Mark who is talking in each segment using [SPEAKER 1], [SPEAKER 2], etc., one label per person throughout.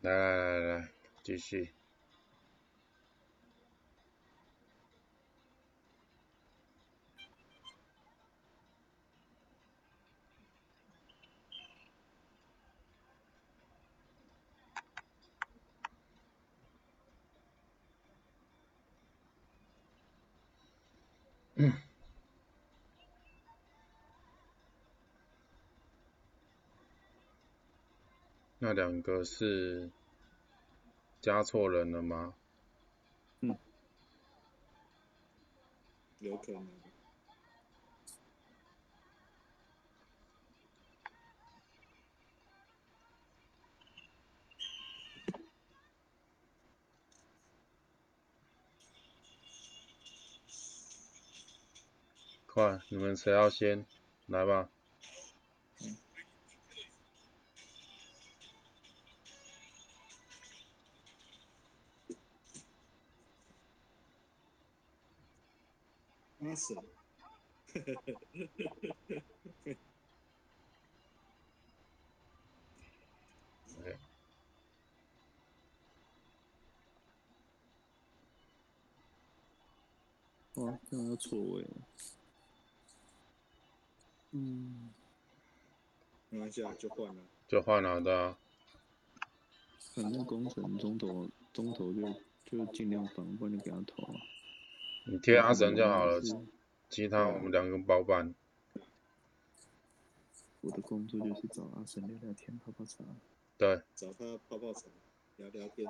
[SPEAKER 1] 来来来来，继续。那两个是加错人了吗？
[SPEAKER 2] 嗯，有可能。
[SPEAKER 1] 快，你们谁要先？来吧。
[SPEAKER 2] 阿神，呵呵呵呵呵呵呵。哦，刚刚错位了。嗯，没关系啊，就换了。
[SPEAKER 1] 就换了的。
[SPEAKER 2] 反正工程中途中途就就尽量防，不然就给他投啊。
[SPEAKER 1] 你贴阿神就好了，其他我们两个包办。
[SPEAKER 2] 我的工作就是找阿神聊聊天、泡泡茶。
[SPEAKER 1] 对。
[SPEAKER 2] 找他泡泡茶，聊聊天。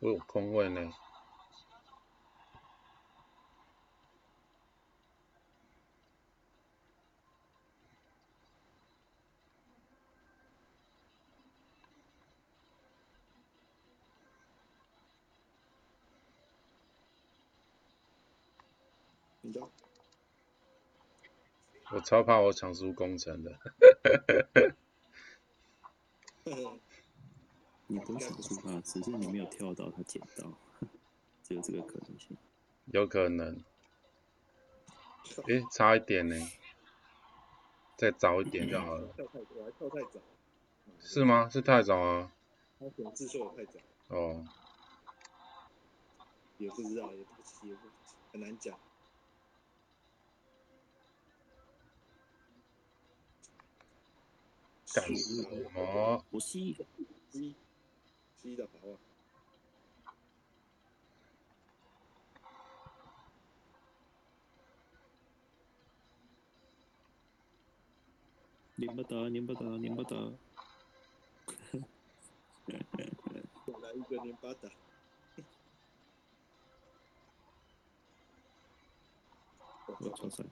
[SPEAKER 1] 我有空位呢。我超怕我抢输工程的。
[SPEAKER 2] 你不想出他，只是你没有跳到他剪刀，只有这个可能性。
[SPEAKER 1] 有可能。诶，差一点呢，再早一点就好了。
[SPEAKER 2] 跳太我还跳太早。
[SPEAKER 1] 是吗？是太早啊。
[SPEAKER 2] 他选自秀太早。
[SPEAKER 1] 哦。
[SPEAKER 2] 也不知道，也不也不很难讲。
[SPEAKER 1] 干什么？
[SPEAKER 2] 我吸。吸。鸡的好啊！拧不打，拧不打，拧不打。来一个拧巴打。我操！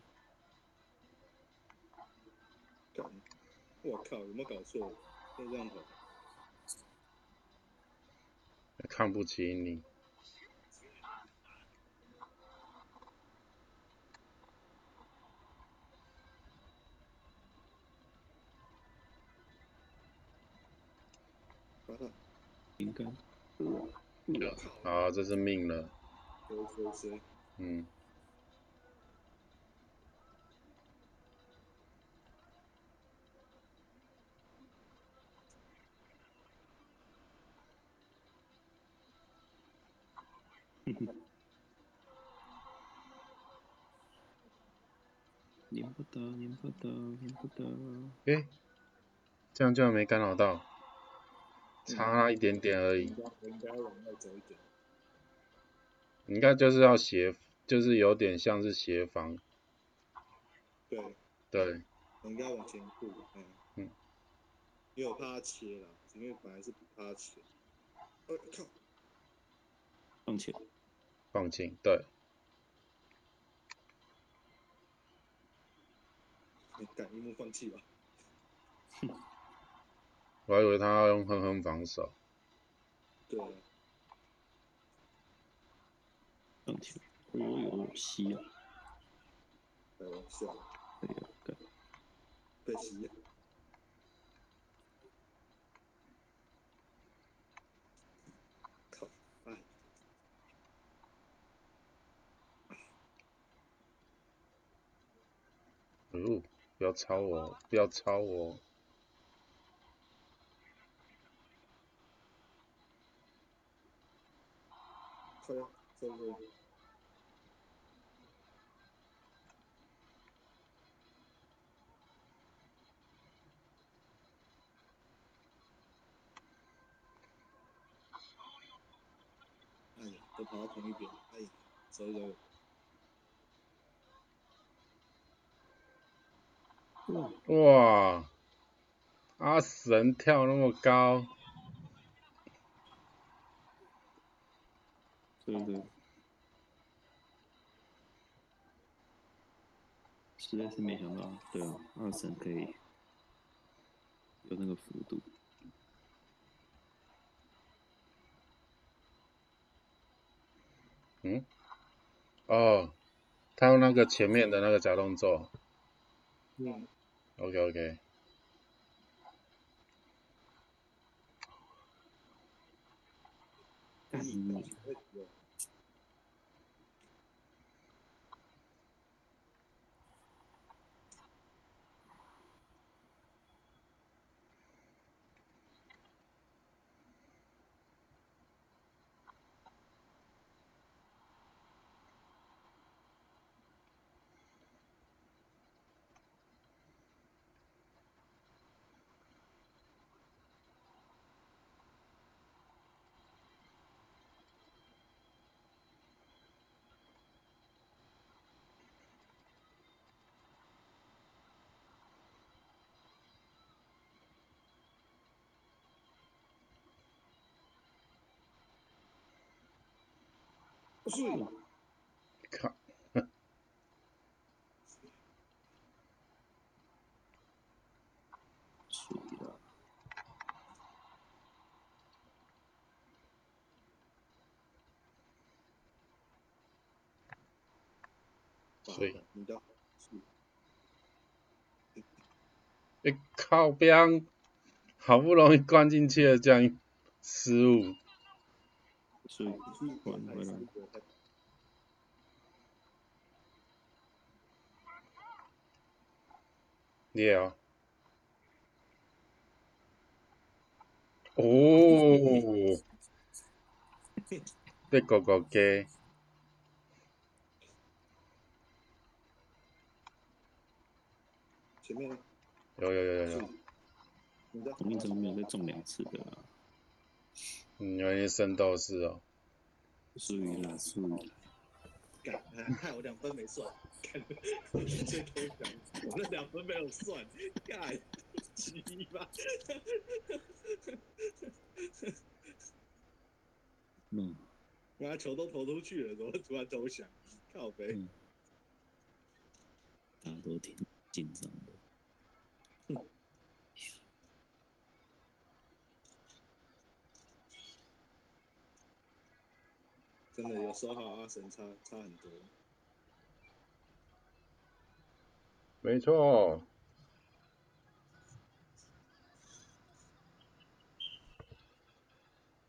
[SPEAKER 2] 我靠！有没有搞错？这样子。
[SPEAKER 1] 看不起你。
[SPEAKER 2] 应该。
[SPEAKER 1] 啊，这是命了。
[SPEAKER 2] 嗯。拧不到，拧不到，拧不到。
[SPEAKER 1] 诶，这样就没干扰到，差那一点点而已。
[SPEAKER 2] 应该往外走一点。
[SPEAKER 1] 应该就是要斜，就是有点像是斜方。
[SPEAKER 2] 对。
[SPEAKER 1] 对。
[SPEAKER 2] 应该往前步，嗯。嗯。因为我怕它切了，因为本来是不怕它切。呃，靠。放弃。
[SPEAKER 1] 放弃，对。
[SPEAKER 2] 你敢一幕放弃吧？
[SPEAKER 1] 我还以为他要用哼哼防守。
[SPEAKER 2] 对。放弃，我有戏啊！开玩笑，
[SPEAKER 3] 可以啊，干
[SPEAKER 2] 被吸
[SPEAKER 1] 哦，不要抄我，不要抄我。
[SPEAKER 2] 哎呀，都跑到同一边，哎呀，走一走。
[SPEAKER 1] 哇！阿神跳那么高，
[SPEAKER 3] 对对，实在是没想到，对啊，阿神可以有那个幅度，
[SPEAKER 1] 嗯？哦，他用那个前面的那个假动作。
[SPEAKER 2] 嗯，
[SPEAKER 1] OK OK。
[SPEAKER 3] 干
[SPEAKER 2] 是，
[SPEAKER 1] 靠！
[SPEAKER 3] 水了，
[SPEAKER 1] 所以，
[SPEAKER 2] 你的是
[SPEAKER 1] 哎，靠边！好不容易灌进去了，这样失误。
[SPEAKER 3] 所以
[SPEAKER 2] 是
[SPEAKER 3] 换回来，
[SPEAKER 1] 你也要。哦，被狗狗给。
[SPEAKER 2] 前面呢？
[SPEAKER 1] 有有有有有，
[SPEAKER 2] 你的
[SPEAKER 3] 同一张没有再中两次的啦，
[SPEAKER 1] 嗯，有些圣斗士哦。
[SPEAKER 3] 输赢啦，输赢，
[SPEAKER 2] 干，害我两分没算，干，最偷讲，我那两分没有算，干，鸡巴，
[SPEAKER 3] 嗯，
[SPEAKER 2] 妈球都投出去了，怎么突然投降？靠背，
[SPEAKER 3] 嗯大家都挺紧张的，
[SPEAKER 2] 真的有时候和阿神差差很多。
[SPEAKER 1] 没错。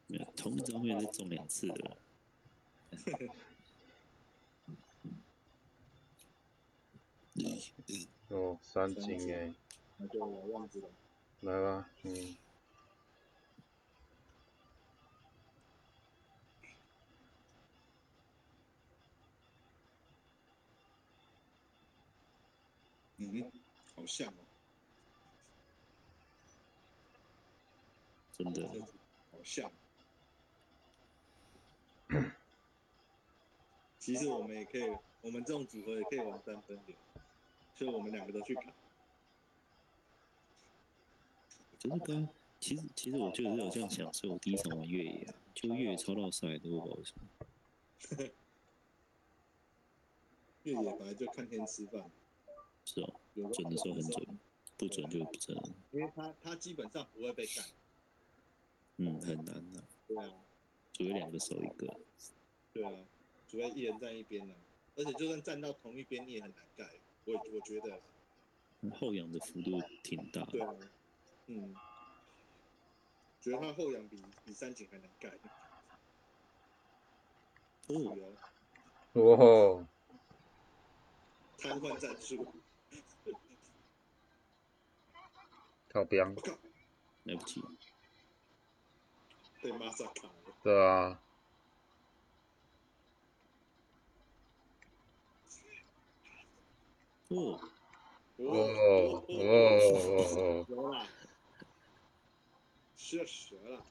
[SPEAKER 3] 没有同一张没有再中两次的啦，
[SPEAKER 1] 哦，三金哎，
[SPEAKER 2] 那就我忘记了。
[SPEAKER 1] 来吧，嗯。
[SPEAKER 2] 嗯，好像哦，
[SPEAKER 3] 真的，
[SPEAKER 2] 好像。其实我们也可以，我们这种组合也可以玩三分点，所以我们两个都去砍。
[SPEAKER 3] 就是刚，其实其实我就是有这样想，所以我第一场玩越野啊，就越野超到赛的，我不知道为什么，
[SPEAKER 2] 越野本来就看天吃饭，
[SPEAKER 3] 是哦，准的时候很准，不准就不准，
[SPEAKER 2] 因为他他基本上不会被干。
[SPEAKER 3] 嗯，很难的、
[SPEAKER 2] 对啊，
[SPEAKER 3] 除非两个手一个，
[SPEAKER 2] 对啊，除非一人站一边呢、而且就算站到同一边，你也很难盖。我我觉得
[SPEAKER 3] 后仰的幅度挺大。
[SPEAKER 2] 对啊，嗯，觉得他后仰比比三井还难盖。
[SPEAKER 3] 哦，
[SPEAKER 1] 哦，
[SPEAKER 2] 瘫痪战术，
[SPEAKER 1] 靠边，
[SPEAKER 2] 我靠，
[SPEAKER 3] 来不及，
[SPEAKER 2] 被马萨卡了。
[SPEAKER 1] 对啊，
[SPEAKER 3] 哦，
[SPEAKER 1] 哦哦哦哦，
[SPEAKER 2] 有啦，吃了蛇了。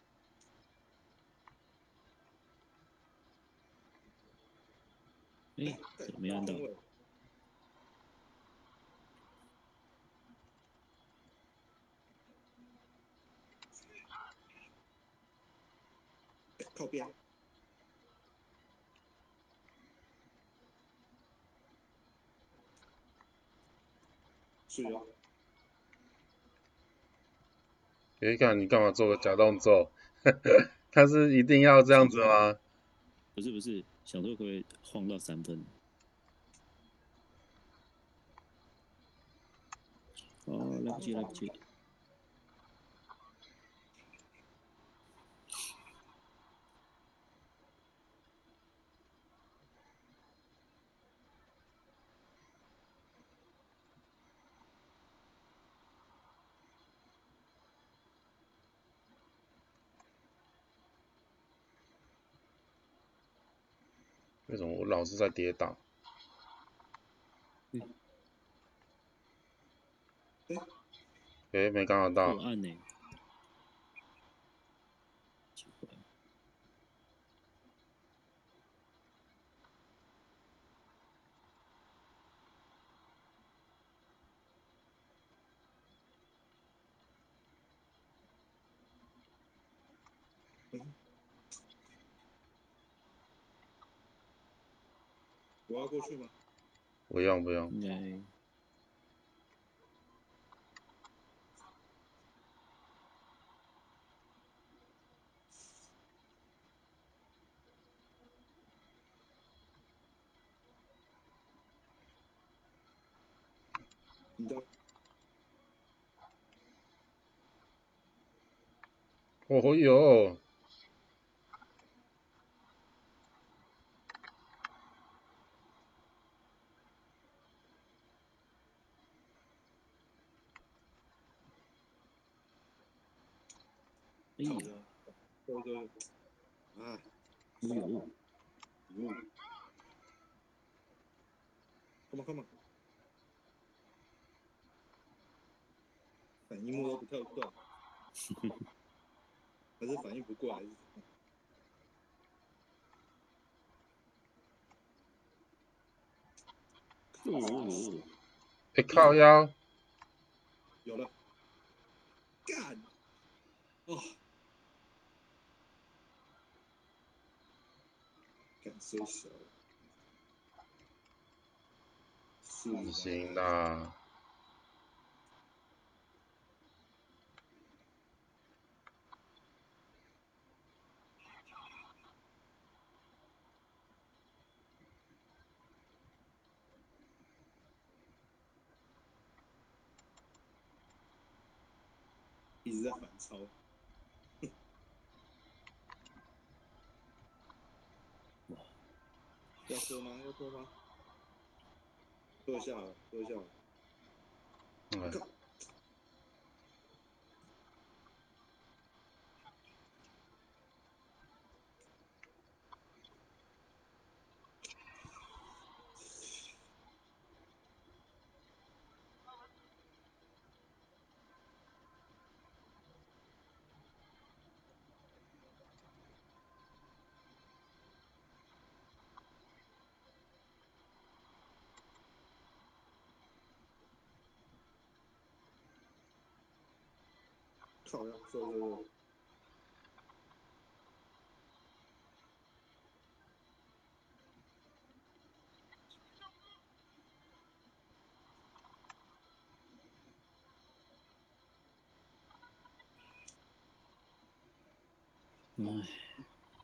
[SPEAKER 3] 哎，怎么样到？
[SPEAKER 2] 靠边。是啊。
[SPEAKER 1] 哎，看你干嘛做个假动作？他是一定要这样子吗？
[SPEAKER 3] 不是不是，想说可不可以晃到三分？哦，来不及来不及。
[SPEAKER 1] 为什么我老是在跌倒？
[SPEAKER 3] 嗯。
[SPEAKER 2] 哎。
[SPEAKER 1] 哎，没刚好到
[SPEAKER 3] 怪。
[SPEAKER 2] 嗯。我要过去吗？
[SPEAKER 1] 不用不用。
[SPEAKER 3] 应
[SPEAKER 2] 你的。
[SPEAKER 1] 哦哟。
[SPEAKER 3] 哎呀，
[SPEAKER 2] 这个，啊，
[SPEAKER 3] 哎呦，
[SPEAKER 2] 哟，come on come on，反应摸都不跳断，还是反应不过来？
[SPEAKER 3] 哦，
[SPEAKER 1] 哎靠腰，
[SPEAKER 2] 有了，干，哦。最小，
[SPEAKER 1] 不行啦。
[SPEAKER 2] 一直在反超。要喝吗？要喝吗？坐下了，坐下了。
[SPEAKER 1] 嗯。
[SPEAKER 2] 漂亮，走走走。
[SPEAKER 3] 唉，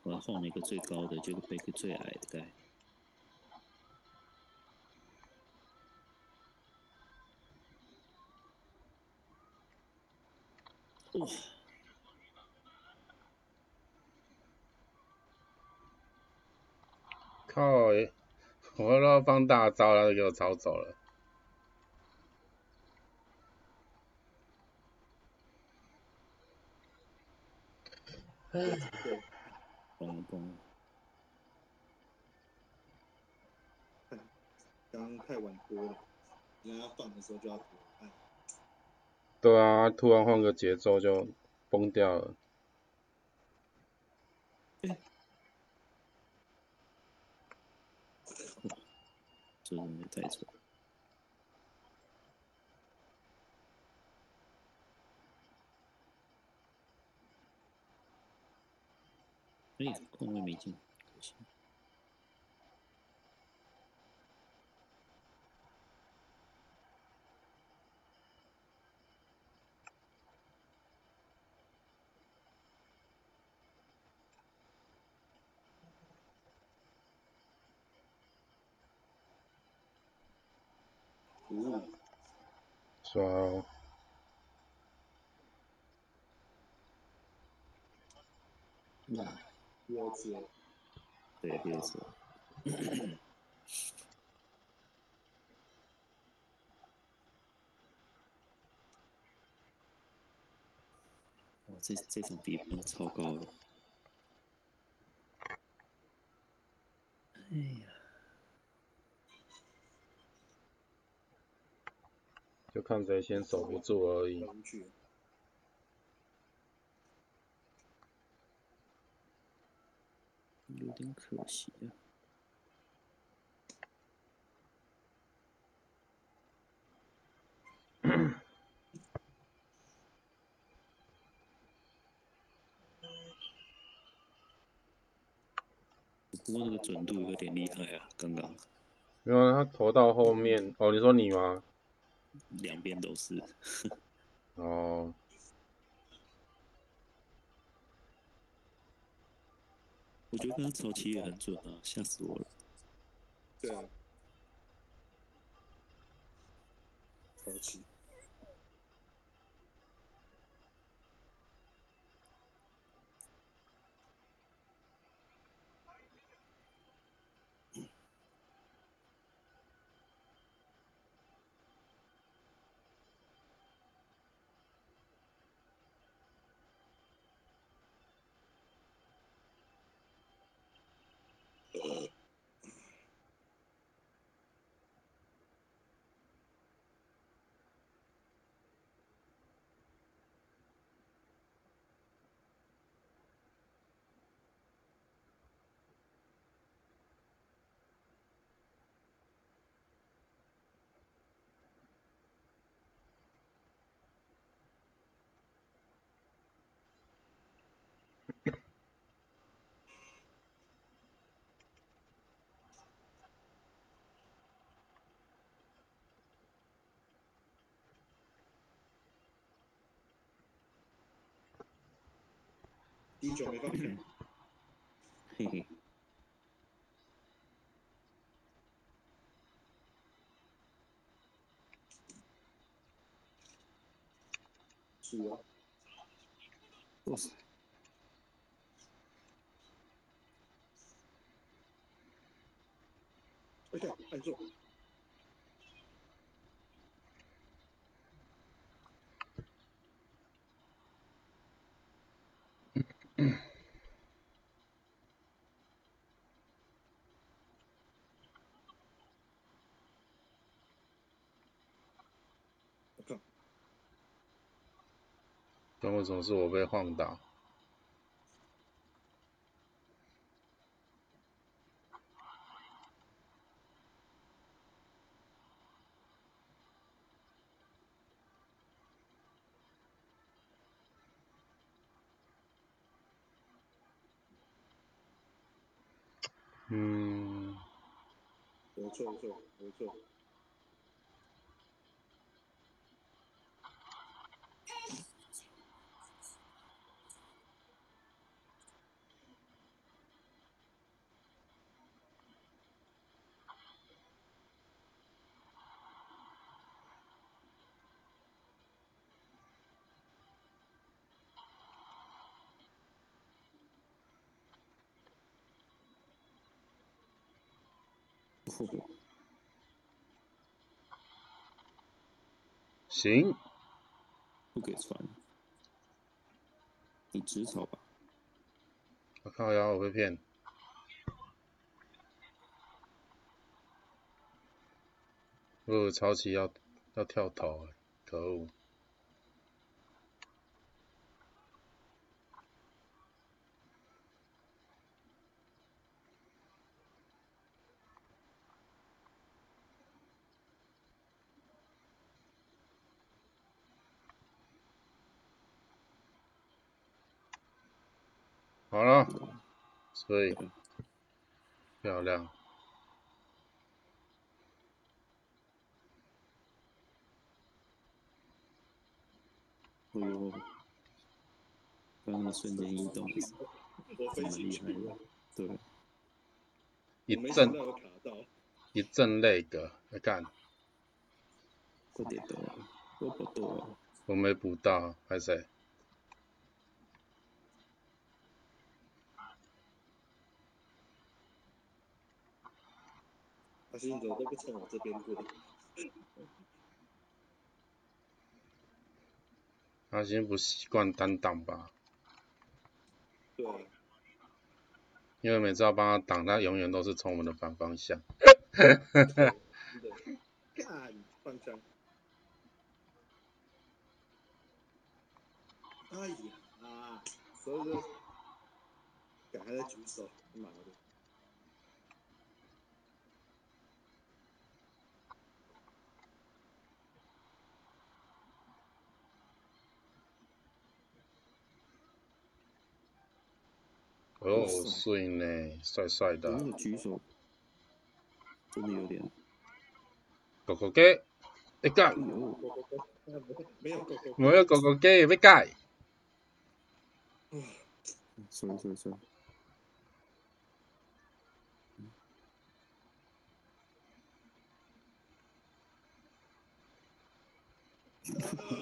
[SPEAKER 3] 我要换了一个最高的，结果背个最矮的盖。
[SPEAKER 1] 靠！我要放大招，他就给我抄走了。
[SPEAKER 2] 对，
[SPEAKER 3] 嘣嘣。
[SPEAKER 2] 刚刚太晚拖了，人家放的时候就要。
[SPEAKER 1] 对啊，突然换个节奏就崩掉了。
[SPEAKER 3] 这人也太丑。哎，空位没进，可惜。
[SPEAKER 1] 刷哦。
[SPEAKER 3] 那
[SPEAKER 2] 第二次，
[SPEAKER 3] 对，第二次。哇，这这场比分超高的。哎呀。
[SPEAKER 1] 就看谁先守不住而已。
[SPEAKER 3] 有点可惜啊。不过那个准度有点厉害啊，刚刚。
[SPEAKER 1] 没有，他投到后面。哦，你说你吗？
[SPEAKER 3] 两边都是。
[SPEAKER 1] 哦。
[SPEAKER 3] 我觉得刚刚手棋也很准啊，吓死我了。
[SPEAKER 2] 对啊。超期。第九没放平，
[SPEAKER 3] 嘿嘿。
[SPEAKER 2] 是啊。
[SPEAKER 3] 哇塞！
[SPEAKER 2] 哎呀，按住。
[SPEAKER 1] 但为什么是我被晃倒？嗯，
[SPEAKER 2] 没错，没错，没错。
[SPEAKER 1] 行，
[SPEAKER 3] 不给穿，你直草吧。
[SPEAKER 1] 我靠呀，我被骗。我超期要要跳投，可恶！好了，所以漂亮。
[SPEAKER 3] 刚刚瞬间移动，蛮厉害的，对。
[SPEAKER 1] 一阵一阵那个，来看。
[SPEAKER 3] 多。
[SPEAKER 1] 我没补到，还是？
[SPEAKER 2] 他心怎么都不从我这边过？
[SPEAKER 1] 他先不习惯单挡吧？
[SPEAKER 2] 对。
[SPEAKER 1] 因为每次要帮他挡，他永远都是从我们的反方向。
[SPEAKER 2] 哈哈哈。干，放枪。哎呀啊！所以说，赶快来举手，妈的。
[SPEAKER 1] 哦，帅呢，帅帅的。
[SPEAKER 3] 那个举手，真的有点。
[SPEAKER 1] 狗狗鸡，一盖。
[SPEAKER 2] 没有狗狗。
[SPEAKER 1] 没有狗狗鸡，一盖。
[SPEAKER 3] 嗯，帅帅帅。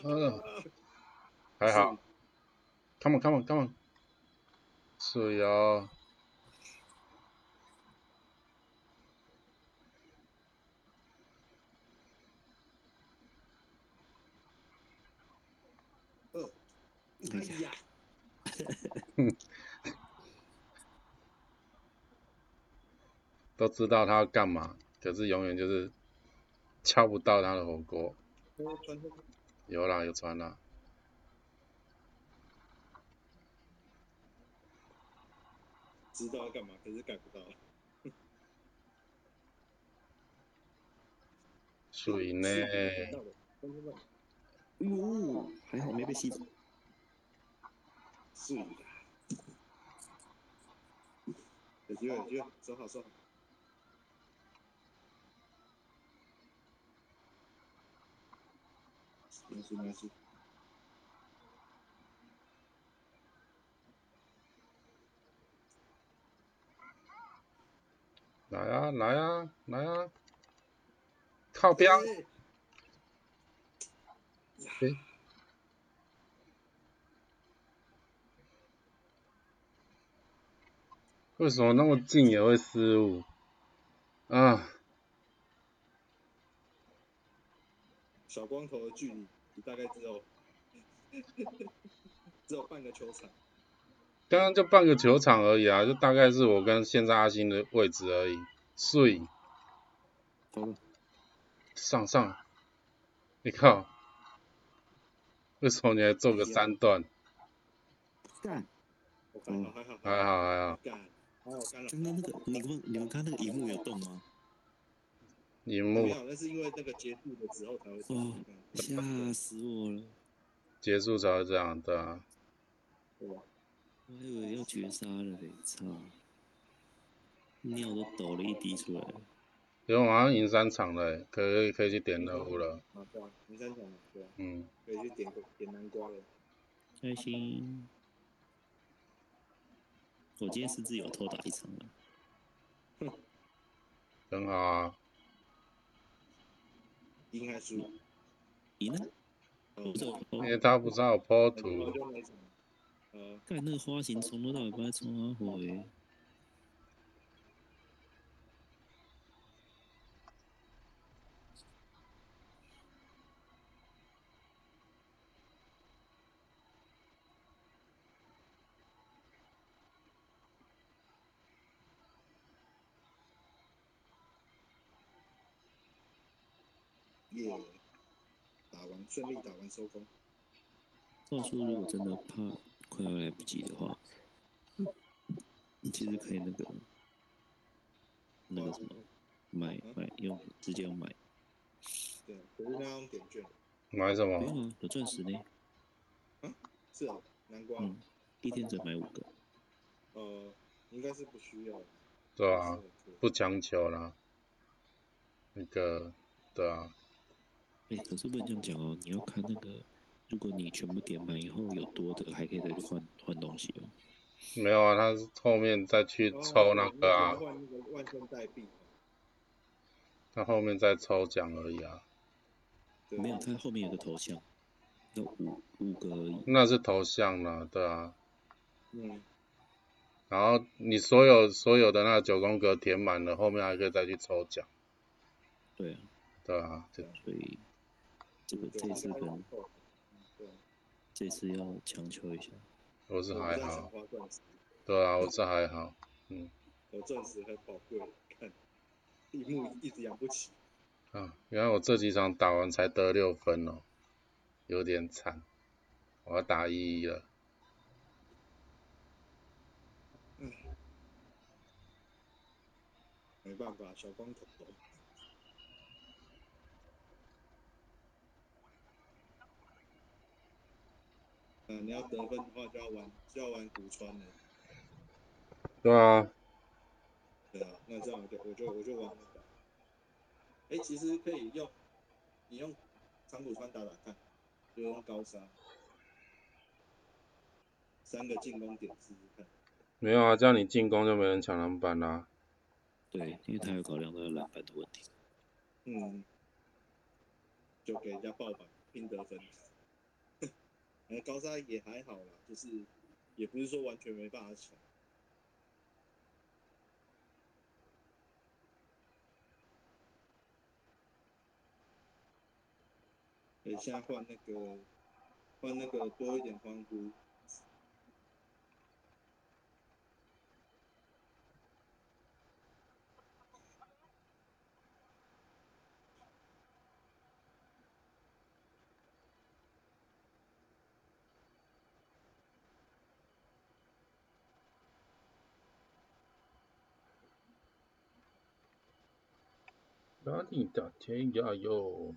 [SPEAKER 1] 嗯，还好。Come on, come on, 是呀。
[SPEAKER 2] 哦，哎呀，
[SPEAKER 1] 都知道他要干嘛，可是永远就是敲不到他的火锅。有啦，有传啦。
[SPEAKER 2] 知道要干嘛，可是改不到。
[SPEAKER 1] 水呢？
[SPEAKER 3] 哎呦，还好没被吸走。
[SPEAKER 2] 是的。有机会，有机会，收好，收好。没事，没事。
[SPEAKER 1] 来啊，来啊，来啊！靠标！哎，为什么那么近也会失误？啊！
[SPEAKER 2] 小光头的距离大概只有 只有半个球场。
[SPEAKER 1] 刚刚就半个球场而已啊，就大概是我跟现在阿星的位置而已。睡，上上，你靠，为什么你还做个三段？
[SPEAKER 3] 干，
[SPEAKER 2] 还好还好
[SPEAKER 1] 还好还好。
[SPEAKER 2] 干，还好。
[SPEAKER 3] 刚刚那个，你们你们看那个荧幕有动吗？
[SPEAKER 1] 荧幕。
[SPEAKER 2] 没有，那是因为那个结束的时候才会。
[SPEAKER 3] 哦，吓死我了。
[SPEAKER 1] 结束才会这样，对啊。
[SPEAKER 2] 对吧？
[SPEAKER 3] 我以为要绝杀了嘞，操！尿都抖了一滴出来。
[SPEAKER 1] 因为马上赢三场了，可以可以去点任务了。
[SPEAKER 2] 啊，对啊，赢三场了，对啊。
[SPEAKER 1] 嗯。
[SPEAKER 2] 可以去点点南瓜了。
[SPEAKER 3] 开心。我今天甚至有偷打一场了。
[SPEAKER 2] 哼。
[SPEAKER 1] 很好啊。
[SPEAKER 2] 应该输？
[SPEAKER 3] 赢了。
[SPEAKER 1] 因为他不知道抛图。
[SPEAKER 3] 呃，盖那个花型从头到尾摆穿啊，
[SPEAKER 2] 会。打完，顺利打完收工。
[SPEAKER 3] 做出如果真的怕。快要来不及的话，你其实可以那个那个什么买买用直接用买。
[SPEAKER 2] 对，可是那样点券。
[SPEAKER 1] 买什么？
[SPEAKER 3] 不用啊，有钻石呢。
[SPEAKER 2] 啊？是啊，南瓜。
[SPEAKER 3] 嗯，一天只买五个。
[SPEAKER 2] 呃，应该是不需要。
[SPEAKER 1] 对啊，不强求啦。那个，对啊。
[SPEAKER 3] 哎，可是不能这样讲哦，你要看那个，如果你全部点满以后有多的，还可以再去换换东西哦。
[SPEAKER 1] 没有啊，他是后面再去抽那个啊。
[SPEAKER 2] 换那个万圣代币。
[SPEAKER 1] 他后面再抽奖而已啊。
[SPEAKER 3] 没有，他后面有个头像，有五五个而已。
[SPEAKER 1] 那是头像了，对啊。
[SPEAKER 2] 嗯。
[SPEAKER 1] 然后你所有所有的那九宫格填满了，后面还可以再去抽奖。
[SPEAKER 3] 对啊。
[SPEAKER 1] 对啊，
[SPEAKER 3] 所以这个这次跟这次要强求一下。
[SPEAKER 1] 我是还好。对啊，我是还好。嗯。
[SPEAKER 2] 我钻石很宝贵，看，一木一直养不起。
[SPEAKER 1] 啊，原来我这几场打完才得六分哦，有点惨，我要打一一了。
[SPEAKER 2] 嗯，没办法，小光头。嗯，你要得分的话就要玩就要玩古川的。
[SPEAKER 1] 对啊。
[SPEAKER 2] 对啊，那这样我就我就我就玩。哎，其实可以用，你用长谷川打打看，就用高沙，三个进攻点试试看。
[SPEAKER 1] 没有啊，这样你进攻就没人抢篮板啦。
[SPEAKER 3] 对，因为他有考量到篮板的问题。
[SPEAKER 2] 嗯。就给人家爆板拼得分。那高沙也还好啦，就是也不是说完全没办法抢。等下换那个，换那个多一点欢呼。
[SPEAKER 1] 哪里的天涯哟？